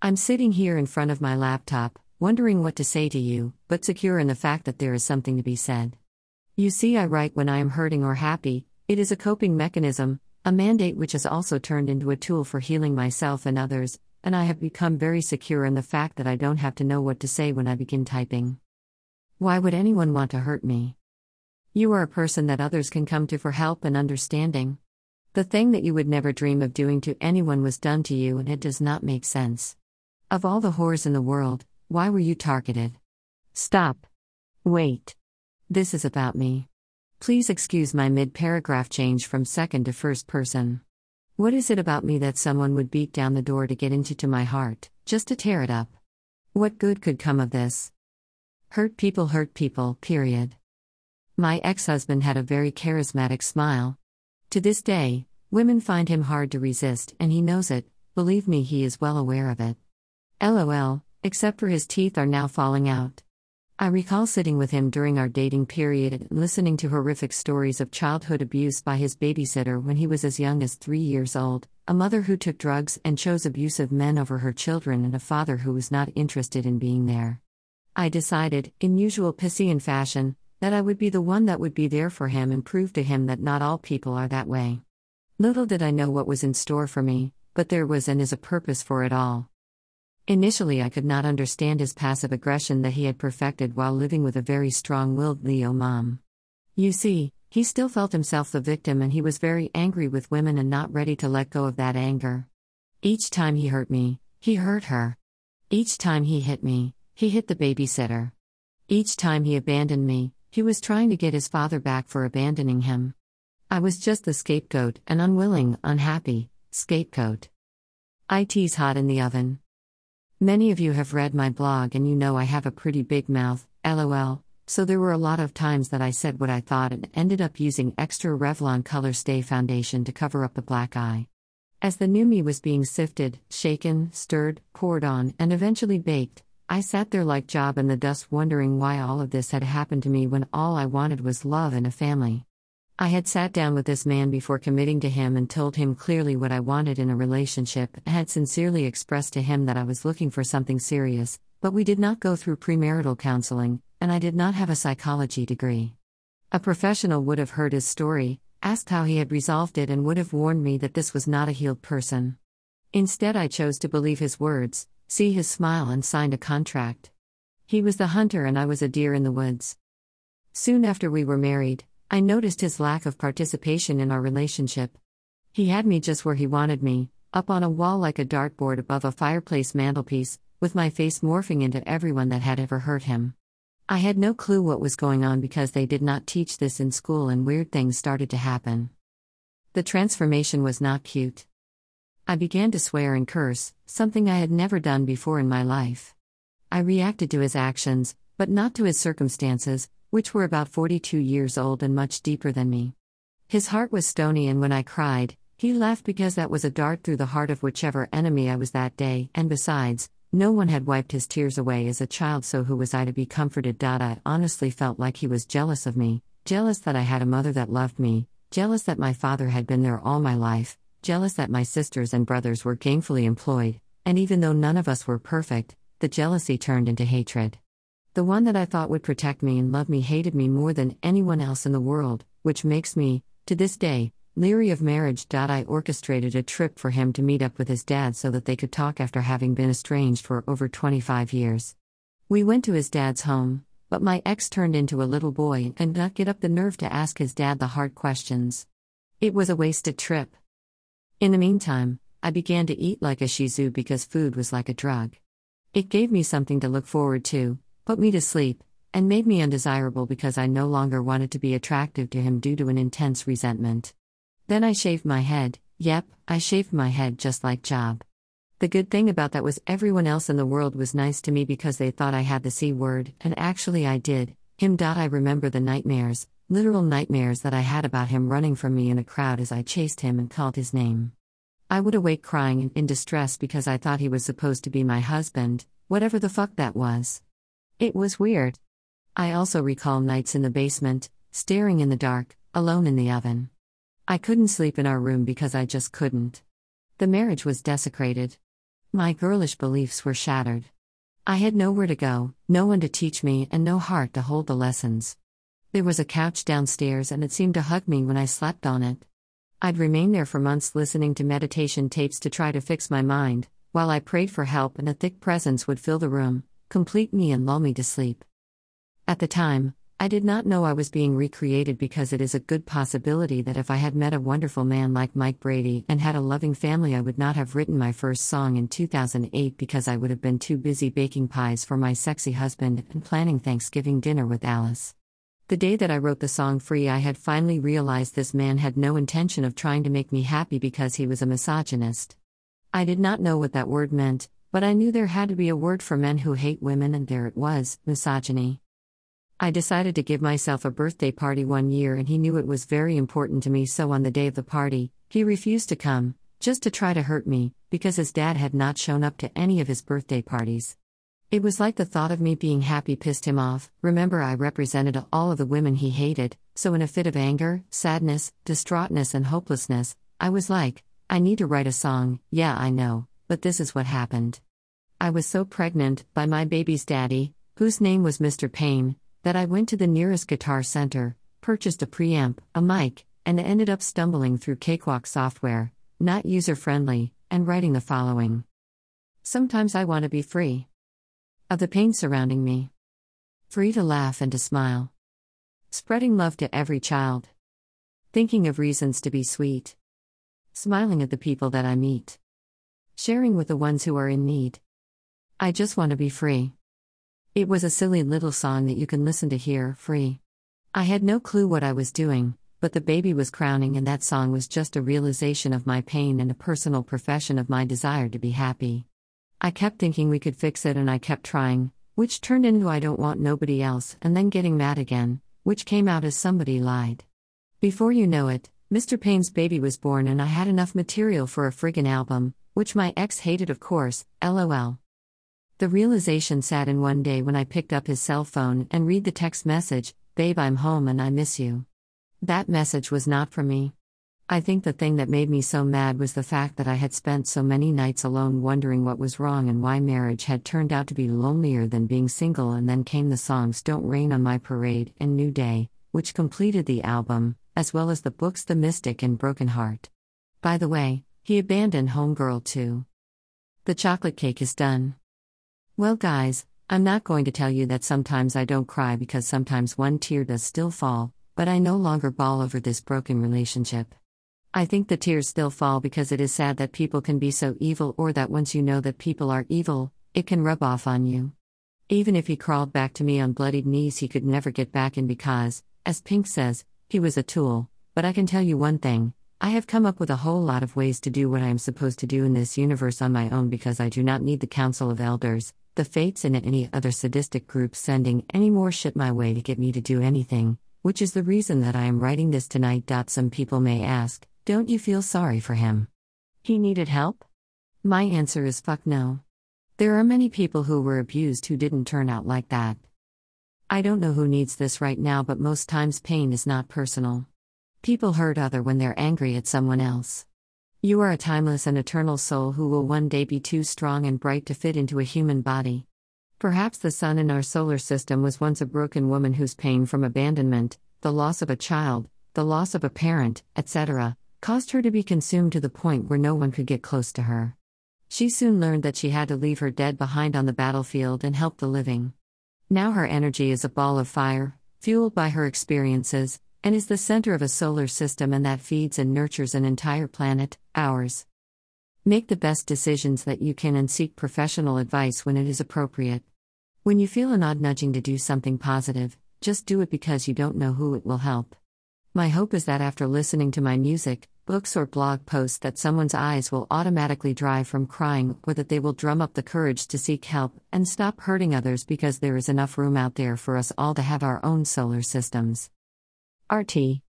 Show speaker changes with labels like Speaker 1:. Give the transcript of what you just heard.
Speaker 1: I'm sitting here in front of my laptop, wondering what to say to you, but secure in the fact that there is something to be said. You see, I write when I am hurting or happy, it is a coping mechanism, a mandate which has also turned into a tool for healing myself and others, and I have become very secure in the fact that I don't have to know what to say when I begin typing. Why would anyone want to hurt me? You are a person that others can come to for help and understanding. The thing that you would never dream of doing to anyone was done to you, and it does not make sense. Of all the whores in the world, why were you targeted? Stop. Wait. This is about me. Please excuse my mid paragraph change from second to first person. What is it about me that someone would beat down the door to get into to my heart, just to tear it up? What good could come of this? Hurt people hurt people, period. My ex husband had a very charismatic smile. To this day, women find him hard to resist, and he knows it, believe me, he is well aware of it. LOL, except for his teeth are now falling out. I recall sitting with him during our dating period and listening to horrific stories of childhood abuse by his babysitter when he was as young as three years old, a mother who took drugs and chose abusive men over her children, and a father who was not interested in being there. I decided, in usual Piscean fashion, that I would be the one that would be there for him and prove to him that not all people are that way. Little did I know what was in store for me, but there was and is a purpose for it all. Initially, I could not understand his passive aggression that he had perfected while living with a very strong willed Leo mom. You see, he still felt himself the victim and he was very angry with women and not ready to let go of that anger. Each time he hurt me, he hurt her. Each time he hit me, he hit the babysitter. Each time he abandoned me, he was trying to get his father back for abandoning him. I was just the scapegoat, an unwilling, unhappy scapegoat. IT's hot in the oven. Many of you have read my blog and you know I have a pretty big mouth, lol, so there were a lot of times that I said what I thought and ended up using extra Revlon Color Stay foundation to cover up the black eye. As the new me was being sifted, shaken, stirred, poured on, and eventually baked, I sat there like Job in the dust wondering why all of this had happened to me when all I wanted was love and a family. I had sat down with this man before committing to him and told him clearly what I wanted in a relationship, had sincerely expressed to him that I was looking for something serious, but we did not go through premarital counseling, and I did not have a psychology degree. A professional would have heard his story, asked how he had resolved it, and would have warned me that this was not a healed person. Instead, I chose to believe his words, see his smile, and signed a contract. He was the hunter, and I was a deer in the woods. Soon after we were married, I noticed his lack of participation in our relationship. He had me just where he wanted me, up on a wall like a dartboard above a fireplace mantelpiece, with my face morphing into everyone that had ever hurt him. I had no clue what was going on because they did not teach this in school and weird things started to happen. The transformation was not cute. I began to swear and curse, something I had never done before in my life. I reacted to his actions, but not to his circumstances, which were about 42 years old and much deeper than me. His heart was stony, and when I cried, he laughed because that was a dart through the heart of whichever enemy I was that day, and besides, no one had wiped his tears away as a child, so who was I to be comforted? I honestly felt like he was jealous of me, jealous that I had a mother that loved me, jealous that my father had been there all my life, jealous that my sisters and brothers were gainfully employed, and even though none of us were perfect, the jealousy turned into hatred. The one that I thought would protect me and love me hated me more than anyone else in the world, which makes me, to this day, leery of marriage. I orchestrated a trip for him to meet up with his dad so that they could talk after having been estranged for over 25 years. We went to his dad's home, but my ex turned into a little boy and not get up the nerve to ask his dad the hard questions. It was a wasted trip. In the meantime, I began to eat like a Shih Tzu because food was like a drug. It gave me something to look forward to, put me to sleep, and made me undesirable because I no longer wanted to be attractive to him due to an intense resentment. Then I shaved my head, yep, I shaved my head just like Job. The good thing about that was everyone else in the world was nice to me because they thought I had the C word, and actually I did. Him. I remember the nightmares, literal nightmares that I had about him running from me in a crowd as I chased him and called his name. I would awake crying and in distress because I thought he was supposed to be my husband, whatever the fuck that was. It was weird. I also recall nights in the basement, staring in the dark, alone in the oven. I couldn't sleep in our room because I just couldn't. The marriage was desecrated. My girlish beliefs were shattered. I had nowhere to go, no one to teach me, and no heart to hold the lessons. There was a couch downstairs, and it seemed to hug me when I slept on it. I'd remain there for months listening to meditation tapes to try to fix my mind, while I prayed for help and a thick presence would fill the room, complete me, and lull me to sleep. At the time, I did not know I was being recreated because it is a good possibility that if I had met a wonderful man like Mike Brady and had a loving family, I would not have written my first song in 2008 because I would have been too busy baking pies for my sexy husband and planning Thanksgiving dinner with Alice. The day that I wrote the song Free, I had finally realized this man had no intention of trying to make me happy because he was a misogynist. I did not know what that word meant, but I knew there had to be a word for men who hate women, and there it was misogyny. I decided to give myself a birthday party one year, and he knew it was very important to me, so on the day of the party, he refused to come, just to try to hurt me, because his dad had not shown up to any of his birthday parties. It was like the thought of me being happy pissed him off. Remember, I represented all of the women he hated, so in a fit of anger, sadness, distraughtness, and hopelessness, I was like, I need to write a song, yeah, I know, but this is what happened. I was so pregnant by my baby's daddy, whose name was Mr. Payne, that I went to the nearest guitar center, purchased a preamp, a mic, and ended up stumbling through Cakewalk software, not user friendly, and writing the following. Sometimes I want to be free of the pain surrounding me, free to laugh and to smile, spreading love to every child, thinking of reasons to be sweet, smiling at the people that I meet, sharing with the ones who are in need. I just want to be free. It was a silly little song that you can listen to here, free. I had no clue what I was doing, but the baby was crowning, and that song was just a realization of my pain and a personal profession of my desire to be happy. I kept thinking we could fix it, and I kept trying, which turned into I don't want nobody else, and then getting mad again, which came out as somebody lied. Before you know it, Mr. Payne's baby was born, and I had enough material for a friggin' album, which my ex hated, of course, lol. The realization sat in one day when I picked up his cell phone and read the text message, Babe, I'm home and I miss you. That message was not for me. I think the thing that made me so mad was the fact that I had spent so many nights alone wondering what was wrong and why marriage had turned out to be lonelier than being single, and then came the songs Don't Rain on My Parade and New Day, which completed the album, as well as the books The Mystic and Broken Heart. By the way, he abandoned Homegirl too. The chocolate cake is done. Well, guys, I'm not going to tell you that sometimes I don't cry because sometimes one tear does still fall, but I no longer bawl over this broken relationship. I think the tears still fall because it is sad that people can be so evil, or that once you know that people are evil, it can rub off on you. Even if he crawled back to me on bloodied knees, he could never get back in because, as Pink says, he was a tool. But I can tell you one thing I have come up with a whole lot of ways to do what I am supposed to do in this universe on my own because I do not need the counsel of elders, the fates, and any other sadistic group sending any more shit my way to get me to do anything, which is the reason that I am writing this tonight. Some people may ask, don't you feel sorry for him? He needed help? My answer is fuck no. There are many people who were abused who didn't turn out like that. I don't know who needs this right now, but most times pain is not personal. People hurt other when they're angry at someone else. You are a timeless and eternal soul who will one day be too strong and bright to fit into a human body. Perhaps the sun in our solar system was once a broken woman whose pain from abandonment, the loss of a child, the loss of a parent, etc., caused her to be consumed to the point where no one could get close to her. She soon learned that she had to leave her dead behind on the battlefield and help the living. Now her energy is a ball of fire, fueled by her experiences, and is the center of a solar system and that feeds and nurtures an entire planet, ours. Make the best decisions that you can and seek professional advice when it is appropriate. When you feel an odd nudging to do something positive, just do it because you don't know who it will help. My hope is that after listening to my music, books, or blog posts, that someone's eyes will automatically dry from crying, or that they will drum up the courage to seek help and stop hurting others because there is enough room out there for us all to have our own solar systems. RT